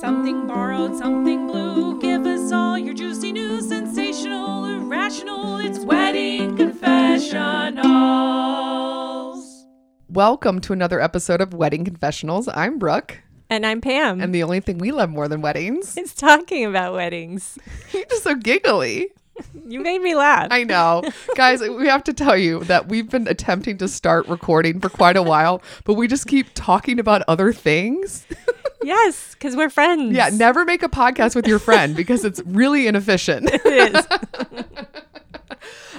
Something borrowed, something blue. Give us all your juicy news, sensational, irrational. It's Wedding Confessionals. Welcome to another episode of Wedding Confessionals. I'm Brooke, And I'm Pam. and the only thing we love more than weddings. is talking about weddings. You're just so giggly. You made me laugh. I know. Guys, we have to tell you that we've been attempting to start recording for quite a while, but we just keep talking about other things. yes, because we're friends. Yeah, never make a podcast with your friend because it's really inefficient. it is.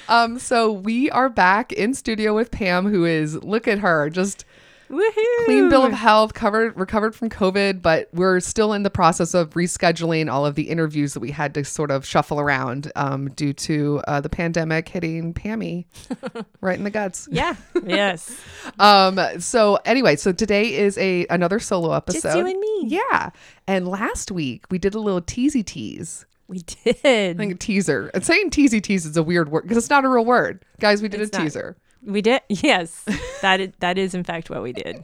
Um, so we are back in studio with Pam, who is look at her, just Woohoo. clean bill of health, covered, recovered from COVID, but we're still in the process of rescheduling all of the interviews that we had to sort of shuffle around um, due to uh, the pandemic hitting Pammy right in the guts. Yeah. Yes. Um, so anyway, so today is a another solo episode. Just you and me. Yeah, and last week we did a little teasy tease. We did. I think a teaser. And saying teasy tease is a weird word because it's not a real word. Guys, we did It's a not. teaser. We did. Yes. That is, that is in fact what we did.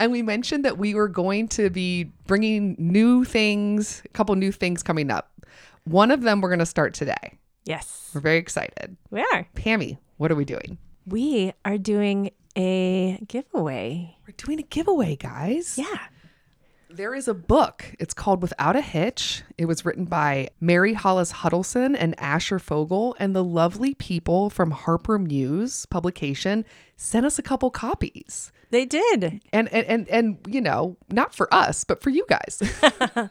And we mentioned that we were going to be bringing new things, a couple new things coming up. One of them we're going to start today. Yes. We're very excited. We are. Pammy, what are we doing? We are doing a giveaway. We're doing a giveaway, guys. Yeah. There is a book. It's called Without a Hitch. It was written by Mary Hollis Huddleston and Asher Fogle, and the lovely people from Harper Muse publication sent us a couple copies. They did. And and and, and you know, not for us, but for you guys.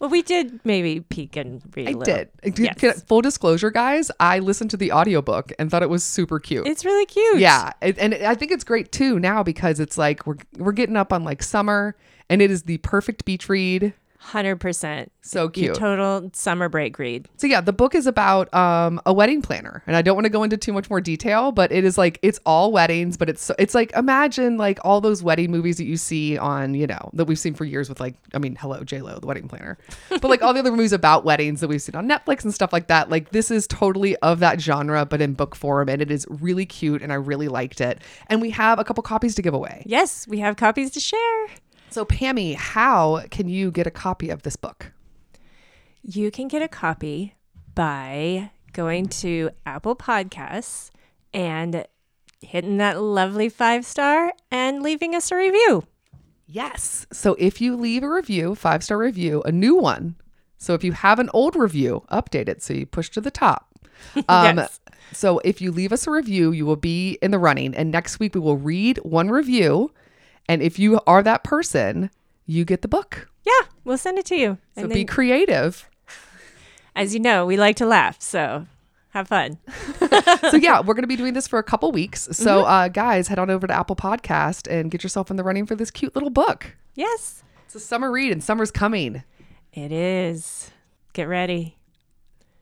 Well, we did maybe peek and read a I did. Yes. can- Full disclosure, guys, I listened to the audiobook and thought it was super cute. It's really cute. yeah, it, and I think it's great too now because it's like we're we're getting up on like summer, and it is the perfect beach read. 100%. So Your cute. total summer break read. So yeah, the book is about um, a wedding planner, and I don't want to go into too much more detail, but it is like it's all weddings, but it's it's like imagine like all those wedding movies that you see on you know that we've seen for years with like I mean hello J Lo the wedding planner, but like all the other movies about weddings that we've seen on Netflix and stuff like that. Like this is totally of that genre, but in book form, and it is really cute, and I really liked it. And we have a couple copies to give away. Yes, we have copies to share. So Pammy, how can you get a copy of this book? You can get a copy by going to Apple Podcasts and hitting that lovely five star and leaving us a review. Yes. So if you leave a review, five star review, a new one. So if you have an old review, update it. So you push to the top. Um, Yes. So if you leave us a review, you will be in the running. And next week we will read one review. And if you are that person, you get the book. Yeah, we'll send it to you. So and be then, creative. as you know, we like to laugh, so have fun. so yeah, we're going to be doing this for a couple weeks. So Mm-hmm. uh, guys, head on over to Apple Podcast and get yourself in the running for this cute little book. Yes, It's a summer read and summer's coming. it is. Get ready.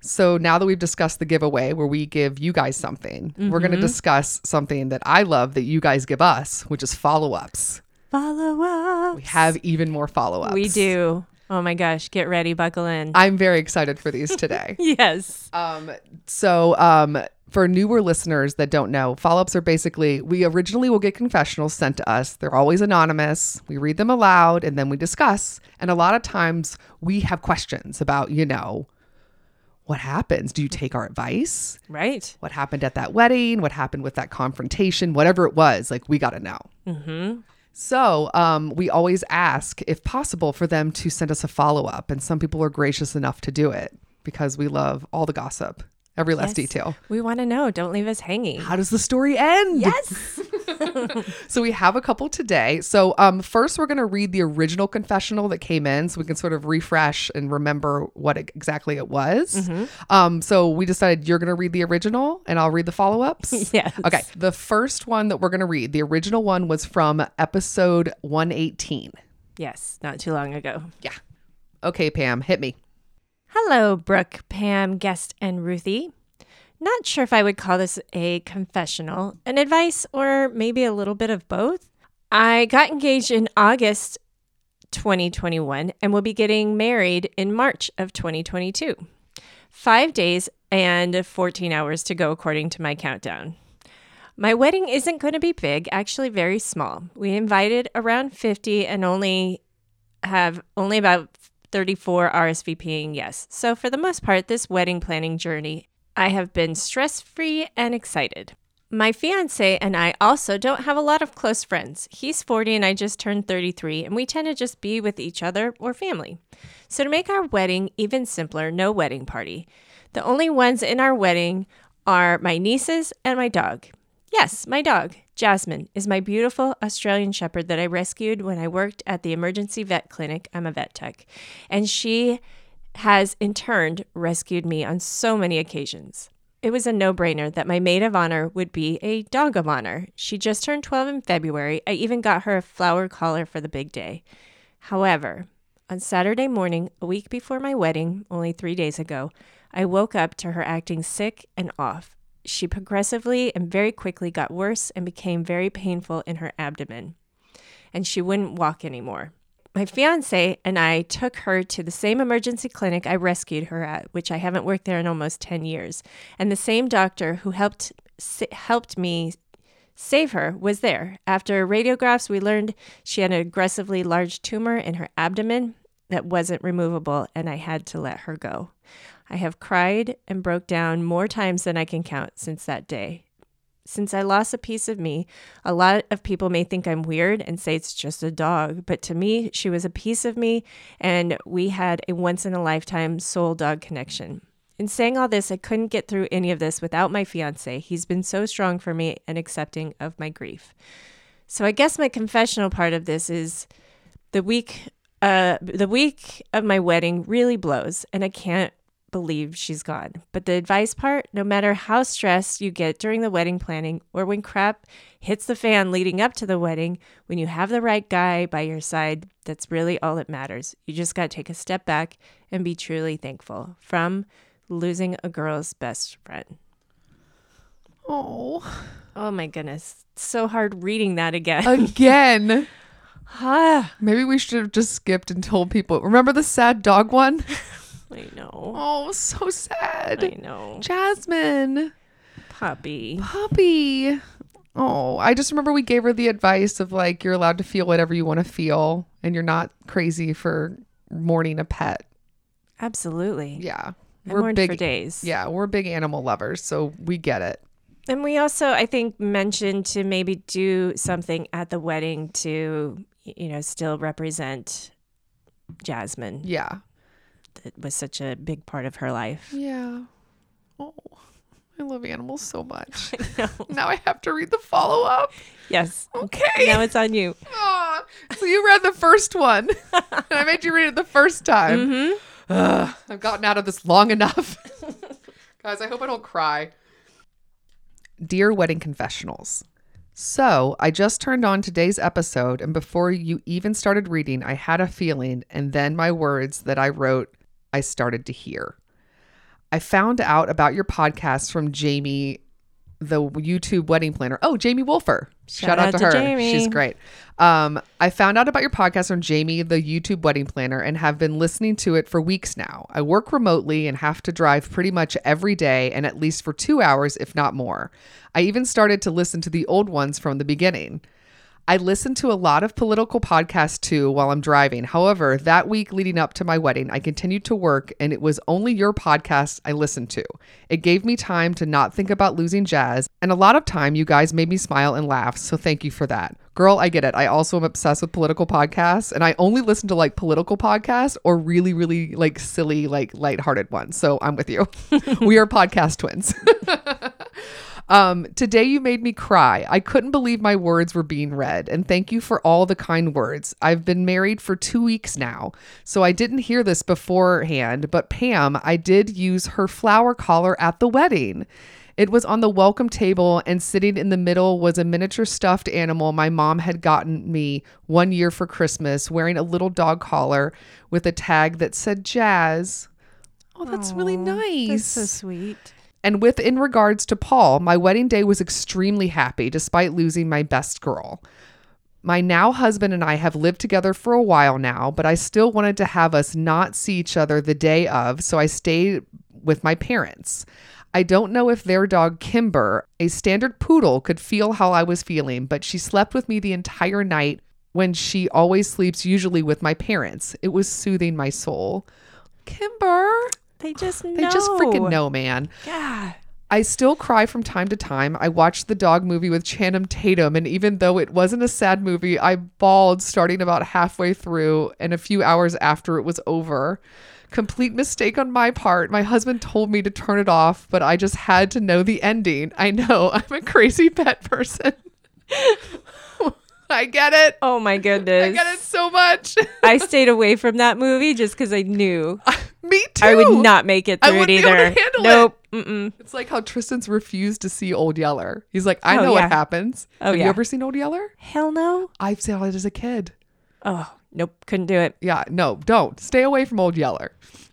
So now that we've discussed the giveaway where we give you guys something, we're Mm-hmm. going to discuss something that I love that you guys give us, which is follow ups. Follow up. We have even more follow ups. We do. Oh my gosh, get ready, buckle in. I'm very excited for these today. yes. um, so, um, for newer listeners that don't know, follow ups are basically we originally will get confessionals sent to us. They're always anonymous. We read them aloud and then we discuss. And a lot of times we have questions about, you know, what happens? Do you take our advice? Right. what happened at that wedding, what happened with that confrontation, whatever it was, like we got to know. Mm-hmm. So um, we always ask, if possible, for them to send us a follow up. And some people are gracious enough to do it because we love all the gossip, every last Yes. detail. We want to know. Don't leave us hanging. How does the story end? Yes. So we have a couple today. So um, first, we're going to read the original confessional that came in, so we can sort of refresh and remember what it, exactly it was. Mm-hmm. Um, so we decided you're going to read the original, and I'll read the follow ups. Yes. Okay. The first one that we're going to read, the original one was from episode 118. yes. Not too long ago. Yeah. Okay, Pam, hit me. Hello, Brooke, Pam, Guest, and Ruthie. Not sure if I would call this a confessional, an advice, or maybe a little bit of both. I got engaged in August 2021 and will be getting married in March of 2022. Five days and 14 hours to go, according to my countdown. My wedding isn't going to be big, actually, very small. We invited around 50 and only have only about 34 RSVPing yes. So, for the most part, this wedding planning journey, I have been stress free and excited. My fiance and I also don't have a lot of close friends. He's 40 and I just turned 33, and we tend to just be with each other or family. So, to make our wedding even simpler, no wedding party. The only ones in our wedding are my nieces and my dog. Yes, my dog, Jasmine, is my beautiful Australian Shepherd that I rescued when I worked at the emergency vet clinic. I'm a vet tech. And she has, in turn, rescued me on so many occasions. It was a no brainer that my maid of honor would be a dog of honor. She just turned 12 in February. I even got her a flower collar for the big day. However, on Saturday morning, a week before my wedding, only three days ago, I woke up to her acting sick and off. She progressively and very quickly got worse and became very painful in her abdomen, and she wouldn't walk anymore. My fiance and I took her to the same emergency clinic I rescued her at, which I haven't worked there in almost 10 years. And the same doctor who helped helped me save her was there. After radiographs, we learned she had an aggressively large tumor in her abdomen that wasn't removable, and I had to let her go. I have cried and broke down more times than I can count since that day. Since I lost a piece of me, a lot of people may think I'm weird and say it's just a dog, but to me, she was a piece of me, and we had a once in a lifetime soul dog connection. In saying all this, I couldn't get through any of this without my fiance. He's been so strong for me and accepting of my grief. So I guess my confessional part of this is the week uh the week of my wedding really blows and I can't believe she's gone. But the advice part, no matter how stressed you get during the wedding planning or when crap hits the fan leading up to the wedding, when you have the right guy by your side, that's really all that matters. You just got to take a step back and be truly thankful. From losing a girl's best friend. Oh, Oh my goodness. So hard reading that again. again. ah, Maybe we should have just skipped and told people. Remember the sad dog one? I know. Oh, so sad. I know. Jasmine, Puppy. puppy. Oh, I just remember we gave her the advice of like, you're allowed to feel whatever you want to feel and you're not crazy for mourning a pet. Absolutely. Yeah. I We're big. for days. Yeah, we're big animal lovers, so we get it. And we also, I think, mentioned to maybe do something at the wedding to, you know, still represent Jasmine. Yeah. That was such a big part of her life. Yeah. Oh, I love animals so much. No. now I have to read the follow up. Yes. Okay. Now it's on you. Aw, so you read the first one, and I made you read it the first time. Mm-hmm. Ugh, I've gotten out of this long enough. Guys, I hope I don't cry. Dear Wedding Confessionals. So, I just turned on today's episode, and before you even started reading, I had a feeling, and then my words that I wrote, I started to hear. I found out about your podcast from Jamie, the YouTube wedding planner. Oh, Jamie Wolfer. Shout, out, to, her. Jamie. She's great. Um, I found out about your podcast from Jamie, the YouTube wedding planner, and have been listening to it for weeks now. I work remotely and have to drive pretty much every day and at least for two hours, if not more. I even started to listen to the old ones from the beginning. I listen to a lot of political podcasts too while I'm driving. However, that week leading up to my wedding, I continued to work and it was only your podcast I listened to. It gave me time to not think about losing jazz, and a lot of time you guys made me smile and laugh, so thank you for that. Girl, I get it. I also am obsessed with political podcasts and I only listen to like political podcasts or really, really like silly, like lighthearted ones. So I'm with you. we are podcast twins. Um, today you made me cry. I couldn't believe my words were being read, and thank you for all the kind words. I've been married for two weeks now, so I didn't hear this beforehand, but Pam, I did use her flower collar at the wedding. It was on the welcome table, and sitting in the middle was a miniature stuffed animal my mom had gotten me one year for Christmas, wearing a little dog collar with a tag that said Jazz. Oh, that's really nice. That's so sweet. And with in regards to Paul, my wedding day was extremely happy despite losing my best girl. My now husband and I have lived together for a while now, but I still wanted to have us not see each other the day of, so I stayed with my parents. I don't know if their dog Kimber, a standard poodle, could feel how I was feeling, but she slept with me the entire night when she always sleeps, usually with my parents. It was soothing my soul. Kimber, They just know. they just freaking know, man. Yeah. I still cry from time to time. I watched the dog movie with Channing Tatum, and even though it wasn't a sad movie, I bawled starting about halfway through and a few hours after it was over. Complete mistake on my part. My husband told me to turn it off, but I just had to know the ending. I know I'm a crazy pet person. I get it. Oh my goodness. I get it so much. I stayed away from that movie just because I knew me too. I would not make it I through it be able either. handle it. nope. Mm-mm. It's like how Tristan's refused to see Old Yeller. He's like, I Oh, know yeah. what happens. Oh, Have you ever seen Old Yeller? Hell no. I've seen it as a kid. Oh, nope. Couldn't do it. Yeah, no, don't. Stay away from Old Yeller.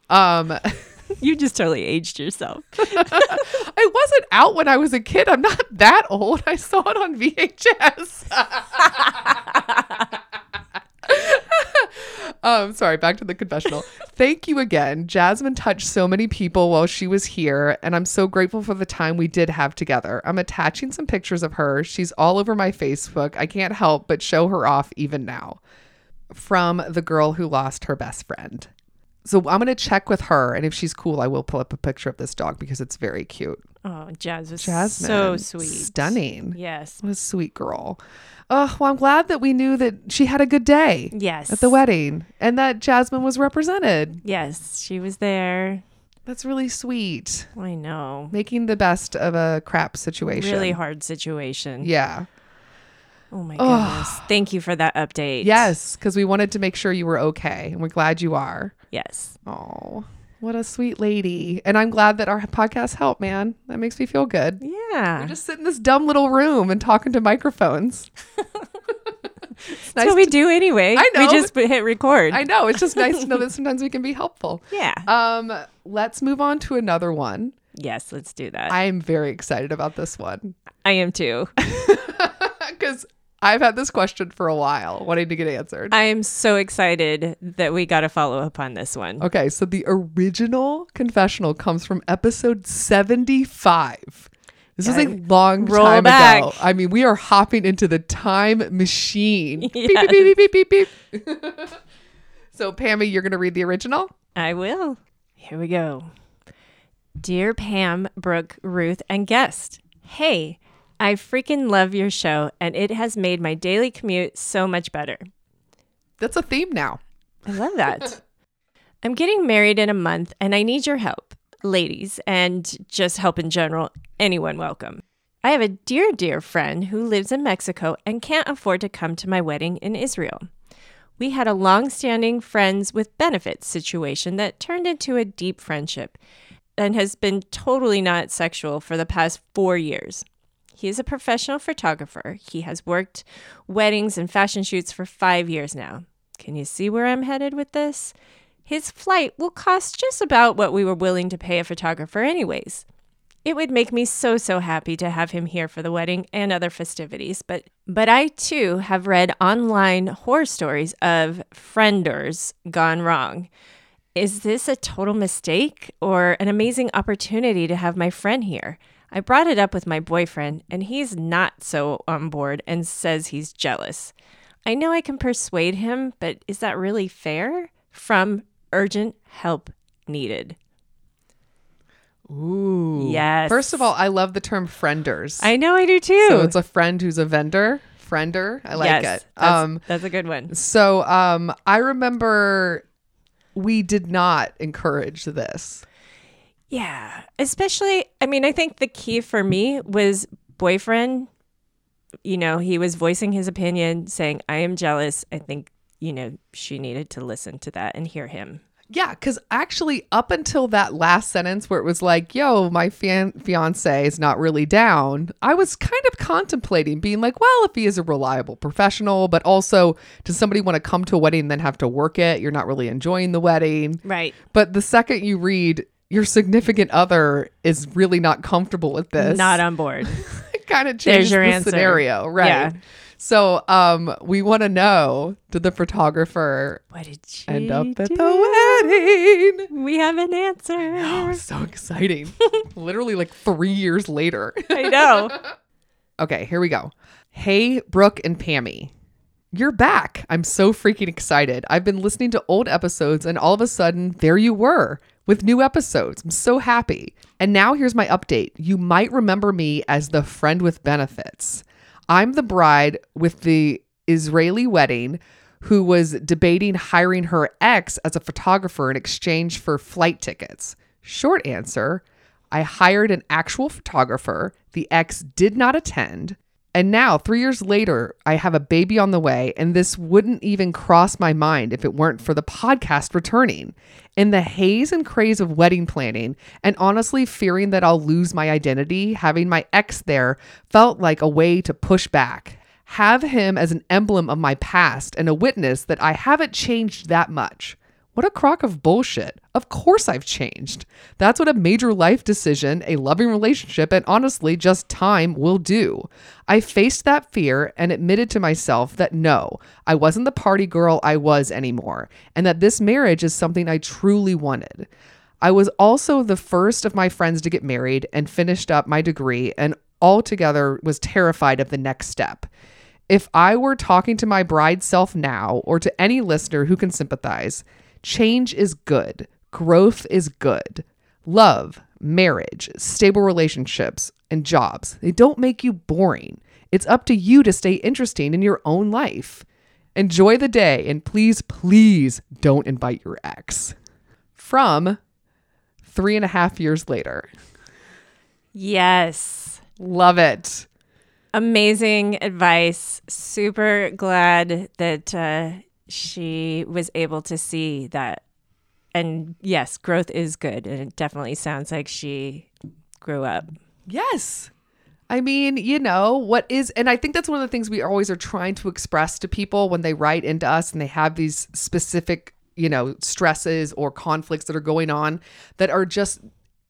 Um, You just totally aged yourself. I wasn't out when I was a kid. I'm not that old. I saw it on VHS. um, sorry, back to the confessional. Thank you again. Jasmine touched so many people while she was here, and I'm so grateful for the time we did have together. I'm attaching some pictures of her. She's all over my Facebook. I can't help but show her off even now. From the girl who lost her best friend. So I'm gonna check with her, and if she's cool, I will pull up a picture of this dog because it's very cute. Oh, Jazz was Jasmine, so sweet. stunning. Yes. What a sweet girl. Oh, well, I'm glad that we knew that she had a good day Yes. at the wedding and that Jasmine was represented. Yes, she was there. That's really sweet. I know. Making the best of a crap situation. Really hard situation. Yeah. Oh my goodness. Thank you for that update. Yes, because we wanted to make sure you were okay, and we're glad you are. Yes. Oh, what a sweet lady. And I'm glad that our podcast helped, man. That makes me feel good. Yeah. We're just sitting in this dumb little room and talking to microphones. That's what we do anyway. I know. We just hit record. I know. It's just nice to know that sometimes we can be helpful. yeah. Um, let's move on to another one. yes, let's do that. I am very excited about this one I am too. because I've had this question for a while, wanting to get answered. I am so excited that we got to follow up on this one. Okay, so the original confessional comes from episode 75. This is a long Roll time back. ago. I mean, we are hopping into the time machine. Beep, beep, beep, beep, beep, beep, beep. so, Pammy, you're going to read the original? I will. Here we go. Dear Pam, Brooke, Ruth, and guest. Hey, I freaking love your show, and it has made my daily commute so much better. That's a theme now. I love that. I'm getting married in a month, and I need your help, ladies, and just help in general. Anyone welcome. I have a dear, dear friend who lives in Mexico and can't afford to come to my wedding in Israel. We had a long standing friends with benefits situation that turned into a deep friendship and has been totally not sexual for the past four years. He is a professional photographer. He has worked weddings and fashion shoots for five years now. Can you see where I'm headed with this? His flight will cost just about what we were willing to pay a photographer, anyways. It would make me so so happy to have him here for the wedding and other festivities, but but I too have read online horror stories of frienders gone wrong. Is this a total mistake or an amazing opportunity to have my friend here? I brought it up with my boyfriend and he's not so on board and says he's jealous. I know I can persuade him, but is that really fair? From urgent help needed. Ooh. Yes. First of all, I love the term frienders. I know I do too. so it's a friend who's a vendor. Friender. I like yes, it. That's, Um that's a good one. so um I remember we did not encourage this. Yeah. Especially, I mean, I think the key for me was boyfriend. You know, he was voicing his opinion, saying, I am jealous. I think, you know, she needed to listen to that and hear him. Yeah, because actually, up until that last sentence where it was like, yo, my fian- fiance is not really down, I was kind of contemplating being like, well, if he is a reliable professional, but also, does somebody want to come to a wedding and then have to work it? You're not really enjoying the wedding. Right. But the second you read, your significant other is really not comfortable with this. Not on board. it kind of There's changes your the answer. scenario, right? Yeah. So, um, we want to know: Did the photographer what did she end up at do? the wedding? We have an answer. Oh, so exciting. Literally like three years later. I know. okay, here we go. Hey, Brooke and Pammy. You're back. I'm so freaking excited. I've been listening to old episodes and all of a sudden, there you were with new episodes. I'm so happy. And now here's my update. You might remember me as the friend with benefits. I'm the bride with the Israeli wedding who was debating hiring her ex as a photographer in exchange for flight tickets. Short answer I hired an actual photographer. The ex did not attend. And now, three years later, I have a baby on the way, and this wouldn't even cross my mind if it weren't for the podcast returning. In the haze and craze of wedding planning, and honestly fearing that I'll lose my identity, having my ex there felt like a way to push back. Have him as an emblem of my past and a witness that I haven't changed that much. What a crock of bullshit. Of course I've changed. That's what a major life decision, a loving relationship, and honestly, just time will do. I faced that fear and admitted to myself that no, I wasn't the party girl I was anymore, and that this marriage is something I truly wanted. I was also the first of my friends to get married and finished up my degree, and altogether was terrified of the next step. If I were talking to my bride self now, or to any listener who can sympathize, Change is good. Growth is good. Love, marriage, stable relationships, and jobs, they don't make you boring. It's up to you to stay interesting in your own life. Enjoy the day and please, please don't invite your ex. From three and a half years later. Yes. Love it. Amazing advice. Super glad that uh, she was able to see that. And yes, growth is good. And it definitely sounds like she grew up. Yes. I mean, you know, what is, and I think that's one of the things we always are trying to express to people when they write into us and they have these specific, you know, stresses or conflicts that are going on that are just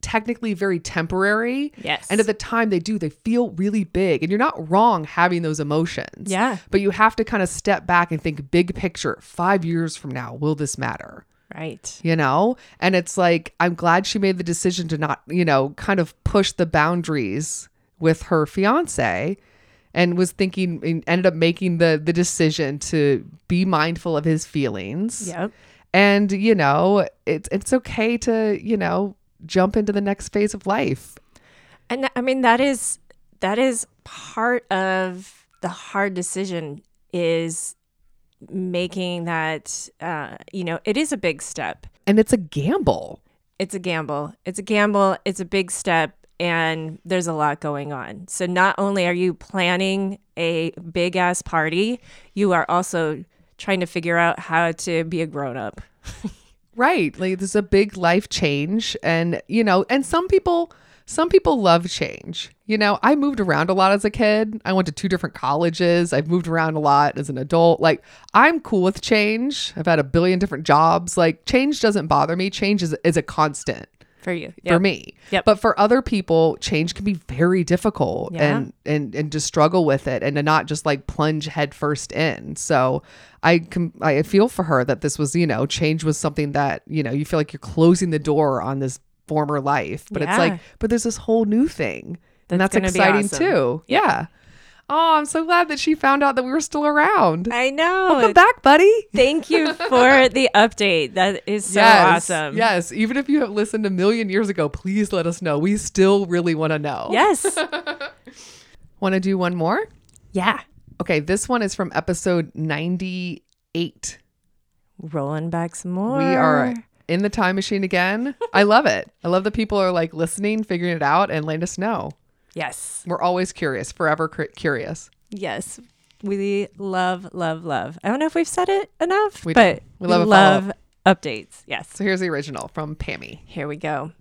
technically very temporary. Yes. And at the time they do, they feel really big. And you're not wrong having those emotions. Yeah. But you have to kind of step back and think big picture. Five years from now, will this matter? Right. You know? And it's like, I'm glad she made the decision to not, you know, kind of push the boundaries with her fiance and was thinking and ended up making the the decision to be mindful of his feelings. Yep. And you know, it's it's okay to, you know, jump into the next phase of life. And I mean that is that is part of the hard decision is making that uh, you know it is a big step. And it's a gamble. It's a gamble. It's a gamble. It's a big step, and there's a lot going on. So not only are you planning a big ass party, you are also trying to figure out how to be a grown up. Right. Like this is a big life change and you know, and some people some people love change. You know, I moved around a lot as a kid. I went to two different colleges. I've moved around a lot as an adult. Like I'm cool with change. I've had a billion different jobs. Like change doesn't bother me. Change is is a constant For you. for me. Yep. But for other people, change can be very difficult Yeah. and and and to struggle with it and to not just like plunge headfirst in. So I com- I feel for her that this was, you know, change was something that, you know, you feel like you're closing the door on this former life. But it's like, but there's this whole new thing. and That's that's gonna be exciting awesome. too. Yeah. Oh, I'm so glad that she found out that we were still around. I know. Welcome back, buddy. Thank you for the update. That is so yes, awesome. Yes. Even if you have listened a million years ago, please let us know. We still really want to know. Yes. Want to do one more? yeah. Okay, this one is from episode 98. Rolling back some more. We are in the time machine again. I love it. I love that people are like listening, figuring it out, and letting us know. Yes. We're always curious, forever cur- curious. Yes. We love, love, love. I don't know if we've said it enough, We do. but We love love updates. Yes. So here's the original from Pammy. Here we go.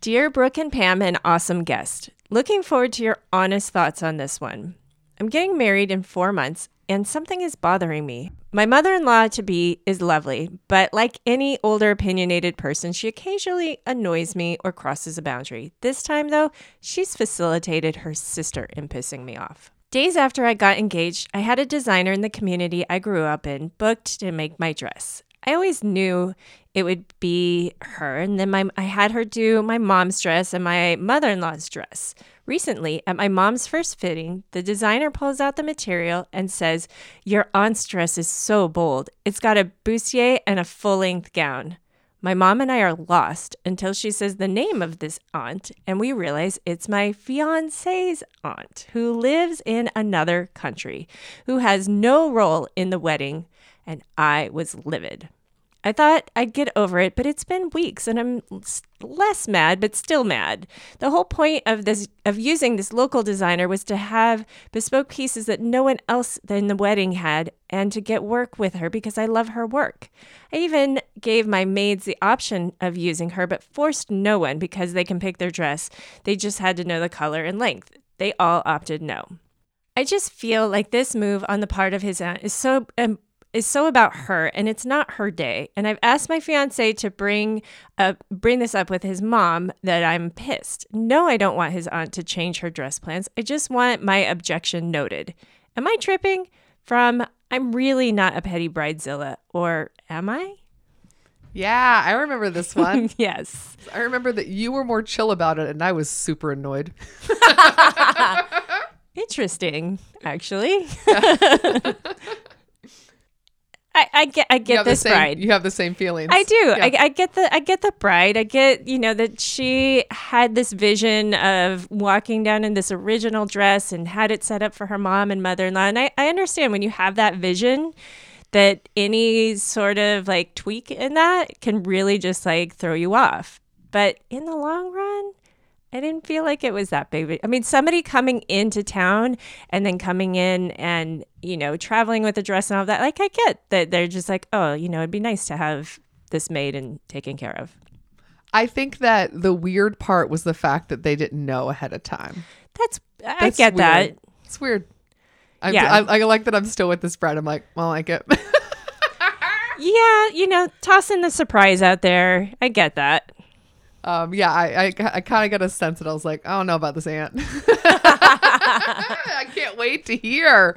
Dear Brooke and Pam, an awesome guest. Looking forward to your honest thoughts on this one. I'm getting married in four months, and something is bothering me. My mother in law to be is lovely, but like any older, opinionated person, she occasionally annoys me or crosses a boundary. This time, though, she's facilitated her sister in pissing me off. Days after I got engaged, I had a designer in the community I grew up in booked to make my dress. I always knew it would be her, and then my I had her do my mom's dress and my mother-in-law's dress. Recently, at my mom's first fitting, the designer pulls out the material and says, Your aunt's dress is so bold. It's got a bustier and a full length gown. My mom and I are lost until she says the name of this aunt, and we realize it's my fiance's aunt who lives in another country, who has no role in the wedding, and I was livid. I thought I'd get over it, but it's been weeks and I'm less mad, but still mad. The whole point of this of using this local designer was to have bespoke pieces that no one else in the wedding had and to get work with her because I love her work. I even gave my maids the option of using her, but forced no one because they can pick their dress. They just had to know the color and length. They all opted no. I just feel like this move on the part of his aunt is so um, is so about her and it's not her day. And I've asked my fiance to bring uh, bring this up with his mom that I'm pissed. No, I don't want his aunt to change her dress plans. I just want my objection noted. Am I tripping from I'm really not a petty bridezilla or am I? Yeah, I remember this one. yes. I remember that you were more chill about it and I was super annoyed. Interesting, actually. I get I get this same, bride. You have the same feelings. I do. Yeah. I, I get the I get the bride. I get you know that she had this vision of walking down in this original dress and had it set up for her mom and mother in law. And I, I understand when you have that vision that any sort of like tweak in that can really just like throw you off. But in the long run, I didn't feel like it was that big. I mean, somebody coming into town and then coming in and, you know, traveling with a dress and all that, like, I get that they're just like, oh, you know, it'd be nice to have this made and taken care of. I think that the weird part was the fact that they didn't know ahead of time. That's, I That's get weird. that. It's weird. I'm, Yeah. I, I like that I'm still with this bride. I'm like, well, I get. It. Yeah, you know, tossing the surprise out there. I get that. Um, yeah, I, I, I kind of got a sense that I was like, I don't know about this aunt. I can't wait to hear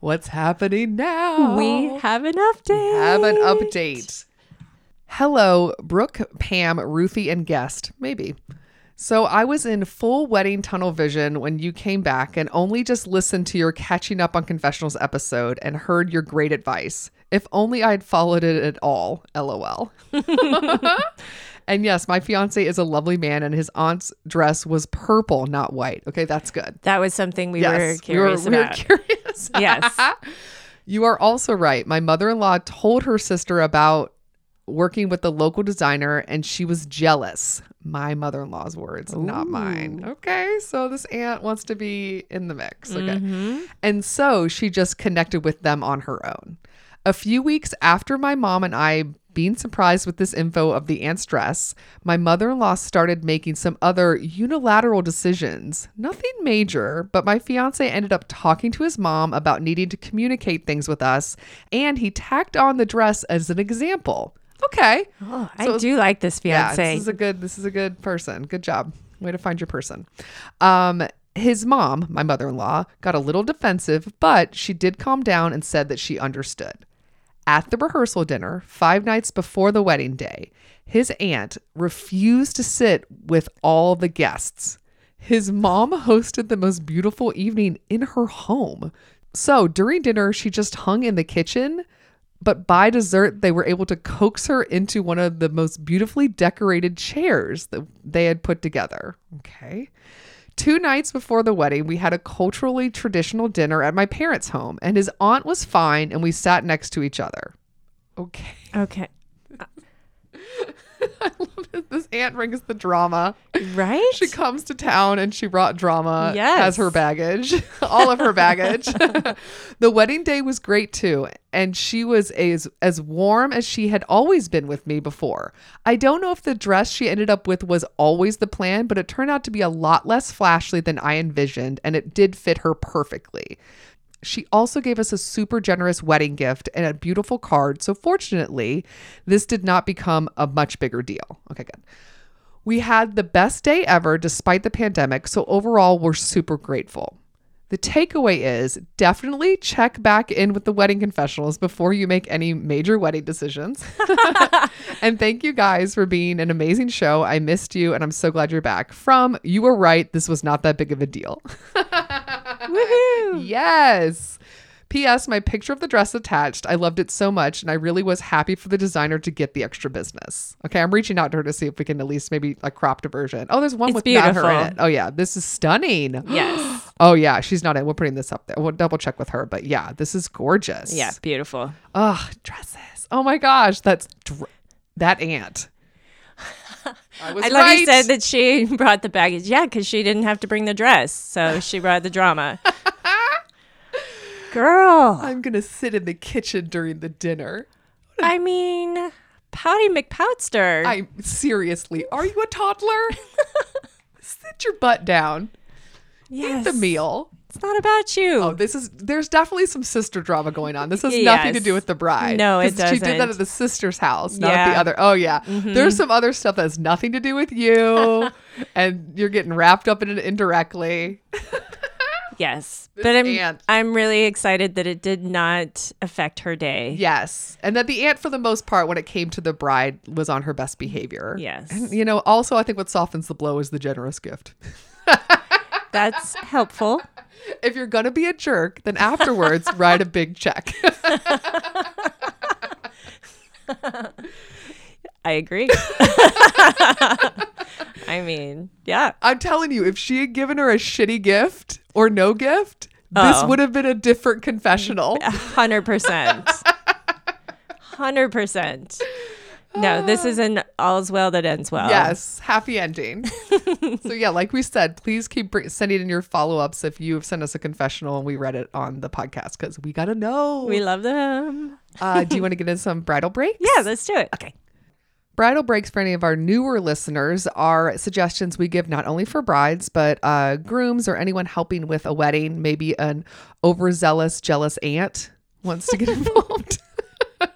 what's happening now. We have an update. have an update. Hello, Brooke, Pam, Ruthie, and guest. Maybe. So I was in full wedding tunnel vision when you came back and only just listened to your catching up on confessionals episode and heard your great advice. If only I had followed it at all. LOL. and yes, my fiance is a lovely man and his aunt's dress was purple, not white. Okay, that's good. That was something we yes, were curious we were, about. We were curious. Yes. You are also right. My mother in law told her sister about working with the local designer and she was jealous. My mother in law's words, not mine. Okay. So this aunt wants to be in the mix. Okay. Mm-hmm. And so she just connected with them on her own. A few weeks after my mom and I being surprised with this info of the aunt's dress, my mother in law started making some other unilateral decisions. Nothing major, but my fiance ended up talking to his mom about needing to communicate things with us, and he tacked on the dress as an example. Okay. Oh, So- I do like this Yeah, fiance. this is a good this is a good person. Good job. Way to find your person. Um his mom, my mother-in-law, got a little defensive, but she did calm down and said that she understood. At the rehearsal dinner, 5 nights before the wedding day, his aunt refused to sit with all the guests. His mom hosted the most beautiful evening in her home. So, during dinner, she just hung in the kitchen but by dessert they were able to coax her into one of the most beautifully decorated chairs that they had put together okay two nights before the wedding we had a culturally traditional dinner at my parents home and his aunt was fine and we sat next to each other okay okay. i love this aunt brings the drama Right? she comes to town and she brought drama Yes. as her baggage, all of her baggage. the wedding day was great too, and she was as as warm as she had always been with me before. I don't know if the dress she ended up with was always the plan, but it turned out to be a lot less flashy than I envisioned, and it did fit her perfectly. She also gave us a super generous wedding gift and a beautiful card. So, fortunately, this did not become a much bigger deal. Okay, good. We had the best day ever despite the pandemic, so overall, we're super grateful. The takeaway is definitely check back in with the wedding confessionals before you make any major wedding decisions. and thank you guys for being an amazing show. I missed you and I'm so glad you're back. From You Were Right, this was not that big of a deal. Woohoo! Yes. P.S. My picture of the dress attached. I loved it so much, and I really was happy for the designer to get the extra business. Okay, I'm reaching out to her to see if we can at least maybe a cropped version. Oh, there's one It's with not her in beautiful. it. Oh yeah, this is stunning. Yes. Oh yeah, she's not in. We're putting this up there. We'll double check with her, but yeah, this is gorgeous. Yeah, beautiful. Oh, dresses. Oh my gosh, that's dr- that aunt. I was I love you said that she brought the baggage. Yeah, because she didn't have to bring the dress, so she brought the drama. Girl, I'm gonna sit in the kitchen during the dinner. I mean, Pouty McPoutster. I seriously, are you a toddler? Sit your butt down. yes. Eat the meal. It's not about you. Oh, this is there's definitely some sister drama going on. This has nothing to do with the bride. No, it 'Cause She did that at the sister's house, not at the Yeah. Mm-hmm. other. Oh yeah. There's some other stuff that has nothing to do with you. and you're getting wrapped up in it indirectly. yes, This but I'm aunt. I'm really excited that it did not affect her day. Yes. And that the aunt for the most part when it came to the bride was on her best behavior. Yes. And you know, also I think what softens the blow is the generous gift. That's helpful. If you're gonna be a jerk, then afterwards write a big check. I agree. I mean, yeah. I'm telling you, if she had given her a shitty gift or no gift, this Oh. would have been a different confessional. Hundred percent. Hundred percent. No, this is an all's well that ends well. Yes, happy ending. so yeah, like we said, please keep br- sending in your follow-ups if you have sent us a confessional and we read it on the podcast because we gotta know. We love them. uh, do you want to get in some bridal breaks? Yeah, let's do it. Okay. Bridal breaks for any of our newer listeners are suggestions we give not only for brides, but uh, grooms or anyone helping with a wedding. Maybe an overzealous, jealous aunt wants to get involved.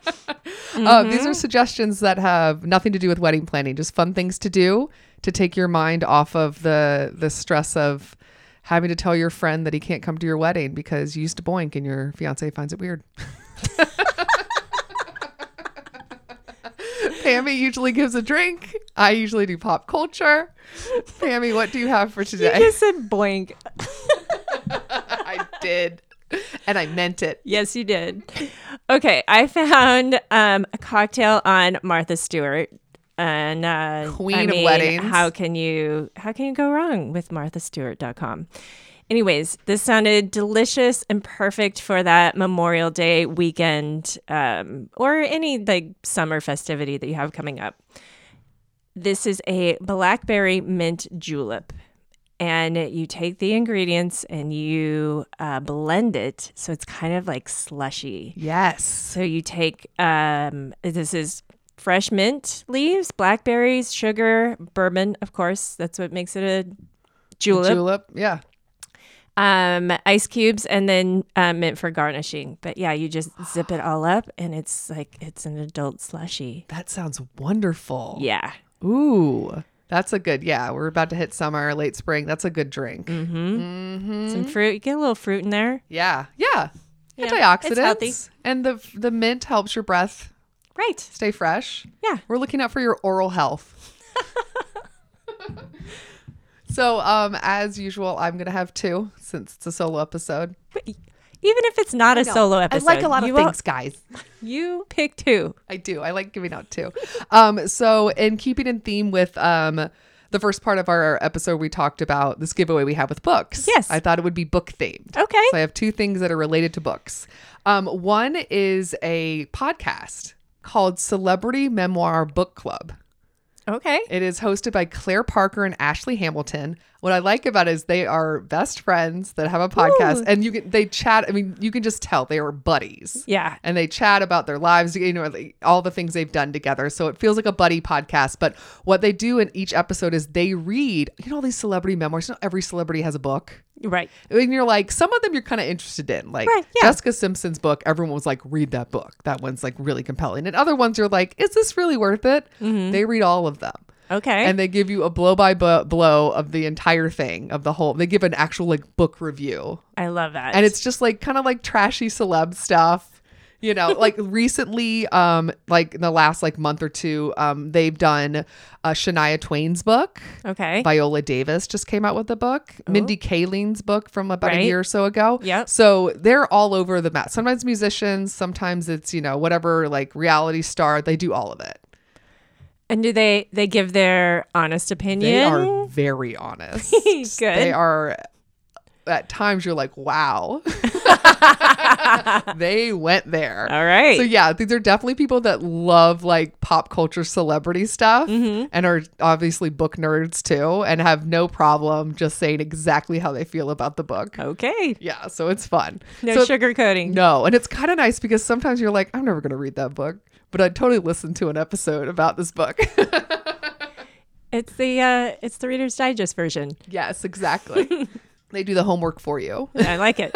Uh, these are suggestions that have nothing to do with wedding planning, just fun things to do to take your mind off of the the stress of having to tell your friend that he can't come to your wedding because you used to boink and your fiance finds it weird. Pammy usually gives a drink. I usually do pop culture. Pammy, what do you have for You today? just said boink. I did. And I meant it. Yes, you did. Okay, I found um, a cocktail on Martha Stewart. And uh, Queen I of weddings. How can you how can you go wrong with marthastewart.com? Anyways, this sounded delicious and perfect for that Memorial Day weekend um, or any like summer festivity that you have coming up. This is a blackberry mint julep. And you take the ingredients and you uh, blend it so it's kind of like slushy. Yes. So you take um, this is fresh mint leaves, blackberries, sugar, bourbon, of course. That's what makes it a julep. Julep. Yeah. Um, ice cubes and then uh, mint for garnishing. But yeah, you just zip it all up and it's like it's an adult slushy. That sounds wonderful. Yeah. Ooh. That's a good, yeah. We're about to hit summer, late spring. That's a good drink. Mm. Some fruit. You get a little fruit in there. Yeah. Yeah. Yeah, Antioxidants. it's healthy. And the the mint helps your breath Right. stay fresh. Yeah. We're looking out for your oral health. so, um, as usual, I'm gonna have two since it's a solo episode. Even if it's not a solo episode. I like a lot of you things, guys. you pick two. I do. I like giving out two. Um, so in keeping in theme with um the first part of our episode, we talked about this giveaway we have with books. Yes. I thought it would be book themed. Okay. So I have two things that are related to books. Um, one is a podcast called Celebrity Memoir Book Club. Okay. It is hosted by Claire Parker and Ashley Hamilton. What I like about it is they are best friends that have a podcast Ooh. and you can they chat. I mean, you can just tell they are buddies Yeah. and they chat about their lives, you know, all the things they've done together. So it feels like a buddy podcast. But what they do in each episode is they read, you know, all these celebrity memoirs. You know, every celebrity has a book. Right. And you're like, some of them you're kind of interested in. Like Right, yeah. Jessica Simpson's book, everyone was like, read that book. That one's like really compelling. And other ones you're like, is this really worth it? Mm-hmm. They read all of them. Okay. and they give you a blow by blow of the entire thing of the whole. They give an actual like book review, I love that. and it's just like kind of like trashy celeb stuff. You know, like recently, um, like in the last like month or two, um, they've done uh, Shania Twain's book. okay. Viola Davis just came out with a book. Mindy Kaling's book from about a year or so ago. Yeah. So they're all over the map. Sometimes musicians, sometimes it's, you know, whatever like reality star, they do all of it. And do they they give their honest opinion? They are very honest. Good. They are at times you're like, wow. they went there. All right. So yeah, these are definitely people that love like pop culture celebrity stuff Mm-hmm. and are obviously book nerds too and have no problem just saying exactly how they feel about the book. okay. Yeah, so it's fun. No So- sugarcoating. No, and it's kind of nice because sometimes you're like, I'm never going to read that book, but I'd totally listen to an episode about this book. It's the uh it's the Reader's Digest version. yes, exactly. they do the homework for you. I like it.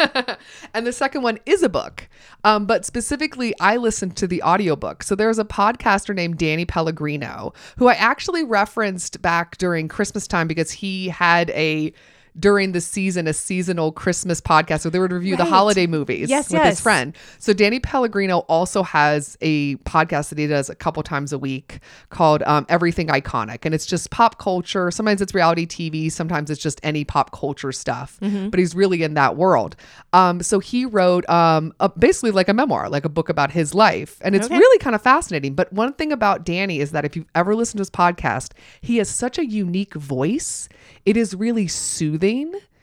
and the second one is a book. Um, but specifically, I listened to the audiobook. So there's a podcaster named Danny Pellegrino who I actually referenced back during Christmas time because he had a during the season a seasonal Christmas podcast so they would review the holiday movies Yes, with yes. his friend. So Danny Pellegrino also has a podcast that he does a couple times a week called um, Everything Iconic, and it's just pop culture. Sometimes it's reality TV, sometimes it's just any pop culture stuff. Mm-hmm. But he's really in that world. Um, so he wrote um, a, basically like a memoir, like a book about his life, and it's Okay. really kind of fascinating. But one thing about Danny is that if you've ever listened to his podcast, he has such a unique voice. It is really soothing.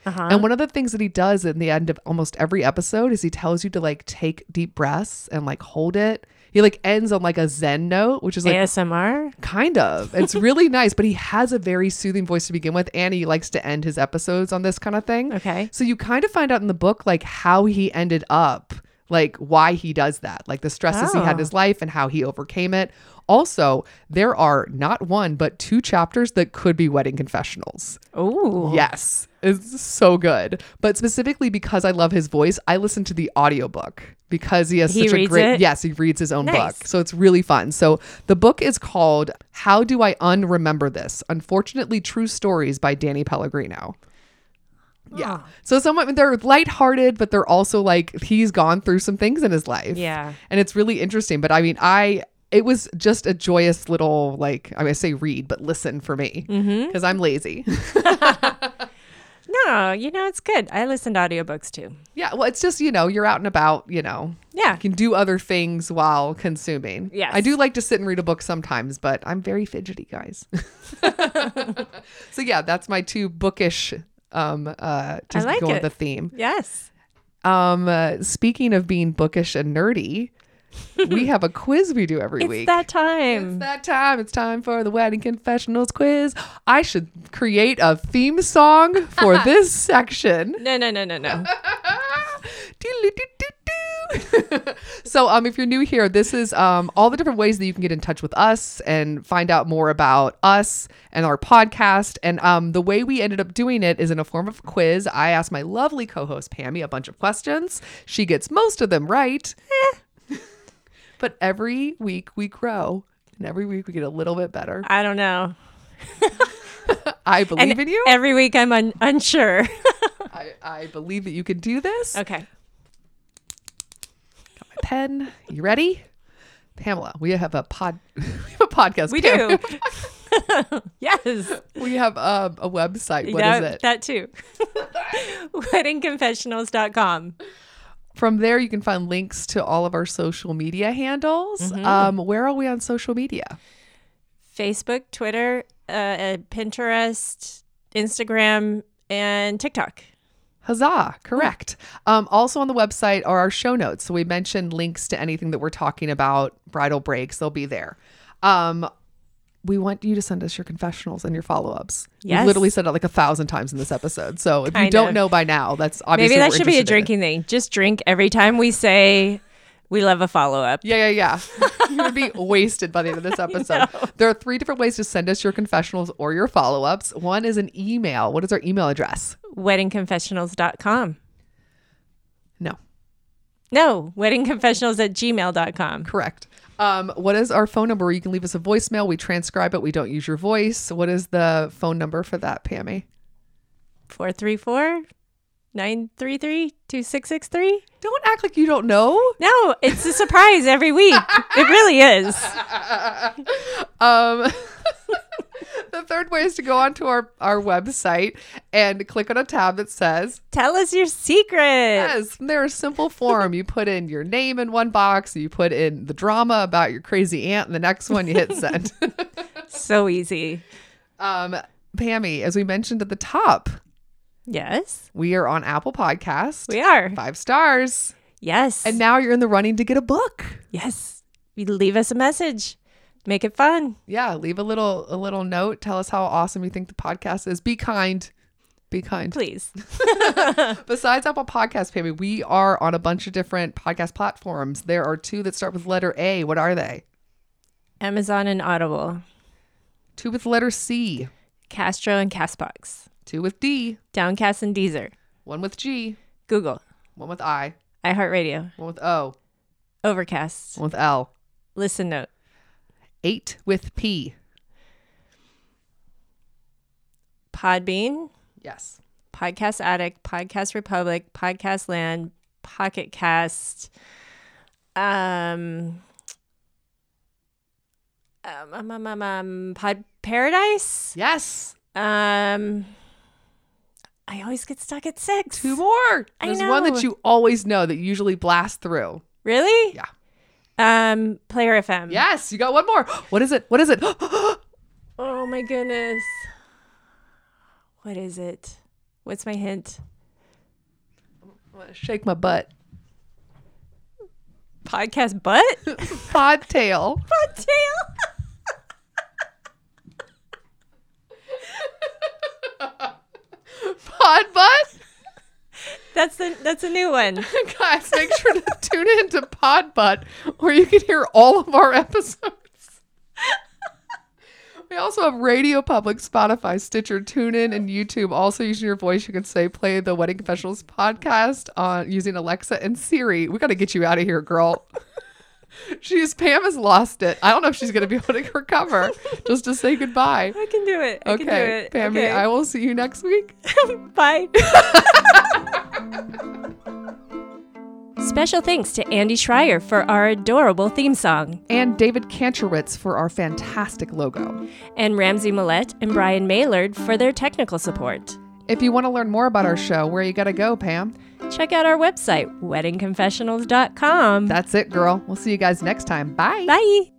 Uh-huh. And one of the things that he does in the end of almost every episode is he tells you to like take deep breaths and like hold it. He like ends on like a Zen note, which is like ASMR. kind of. It's really nice, but he has a very soothing voice to begin with, and he likes to end his episodes on this kind of thing. Okay. So you kind of find out in the book like how he ended up, like why he does that, like the stresses he had in Oh. his life and how he overcame it. Also, there are not one but two chapters that could be wedding confessionals. Oh. Yes. It's so good. But specifically because I love his voice, I listen to the audiobook because he has He such a great it? Yes, he reads his own Nice. book. So it's really fun. So the book is called How Do I Unremember This? Unfortunately True Stories by Danny Pellegrino. Yeah. So some they're lighthearted, but they're also like he's gone through some things in his life. Yeah. And it's really interesting. But I mean, I it was just a joyous little like I mean, I say read, but listen for me because I'm lazy. No, you know it's good. I listen to audiobooks too. yeah. Well, it's just you know you're out and about. You know, Yeah. you can do other things while consuming. Yeah, I do like to sit and read a book sometimes, but I'm very fidgety, guys. so yeah, that's my two bookish. Um, uh, to I like go with the theme. Yes. Um, uh, speaking of being bookish and nerdy, we have a quiz we do every It's week. It's that time. It's that time. It's time for the wedding confessionals quiz. I should create a theme song for this section. no, no, no, no, no. So um if you're new here this is um all the different ways that you can get in touch with us and find out more about us and our podcast and um the way we ended up doing it is in a form of a quiz i asked my lovely co-host pammy a bunch of questions she gets most of them right but every week we grow and every week we get a little bit better I don't know. i believe And in you Every week I'm un- unsure. I, I believe that you can do this okay. Got my pen. You ready? Pamela, we have a pod we have a podcast. We do. yes. We have um, a website. What is that, it? That too. Weddingconfessionals.com. From there you can find links to all of our social media handles. Mm-hmm. Um, where are we on social media? Facebook, Twitter, uh, uh, Pinterest, Instagram, and TikTok. Huzzah! Correct. Um, also on the website are our show notes. So we mentioned links to anything that we're talking about, bridal breaks, they'll be there. Um, we want you to send us your confessionals and your follow-ups. We Yes. literally said it like a thousand times in this episode. So if you don't of. know by now, that's obviously Maybe that should be a interested in. drinking thing. Just drink every time we say we love a follow up. Yeah, yeah, yeah. you would be wasted by the end of this episode. There are three different ways to send us your confessionals or your follow ups. One is an email. What is our email address? Weddingconfessionals.com. No, No, weddingconfessionals at gmail.com. correct. Um, what is our phone number? You can leave us a voicemail. We transcribe it. We don't use your voice. What is the phone number for that, Pammy? 434 933 2663. Don't act like you don't know. No, it's a surprise every week. It really is. Um, the third way is to go onto our, our website and click on a tab that says Tell us your secret. Yes, they're a simple form. You put in your name in one box, you put in the drama about your crazy aunt in the next one, you hit send. So easy. um, Pammy, as we mentioned at the top, Yes, we are on Apple Podcast. we are. Five stars. Yes. And now you're in the running to get a book. yes. You leave us a message. Make it fun. Yeah, leave a little a little note. Tell us how awesome you think the podcast is. Be kind. Be kind. Please. Besides Apple Podcast, Pammy, we are on a bunch of different podcast platforms. There are two that start with letter A. What are they? Amazon and Audible, Two with letter C. Castro and Castbox, Two with D. Downcast and Deezer, One with G. Google, One with I. iHeartRadio, One with O. Overcast, One with L. Listen Note, Eight with P. Podbean, Yes. Podcast Addict, Podcast Republic, Podcast Land, Pocket Cast, um, um, um, um, um, um, Pod Paradise. Yes. Um, I always get stuck at six. Two more. I There's one that you always know that you usually blast through. Really? Yeah. Um, Player FM. Yes, you got one more. What is it? What is it? Oh my goodness. What is it? What's my hint? I'm gonna Shake my butt. Podcast butt? Podtail. Tail. Pod butt. That's the that's a new one. Guys, make sure to tune in to Pod Butt where you can hear all of our episodes. We also have Radio Public, Spotify, Stitcher, TuneIn, and YouTube. Also, using your voice, you can say "Play the Wedding Confessionals" podcast on using Alexa and Siri. We got to get you out of here, girl. She's Pam has lost it. I don't know if she's going to be able to recover. Just to say goodbye. I can do it. I can do Okay, it. Pammy, Okay. I will see you next week. Bye. Special thanks to Andy Schreier for our adorable theme song, And David Kantrowitz for our fantastic logo. and Ramsey Millette and Brian Maylard for their technical support. If you want to learn more about our show, where you got to go, Pam? Check out our website, weddingconfessionals.com. That's it, girl. We'll see you guys next time. Bye. Bye.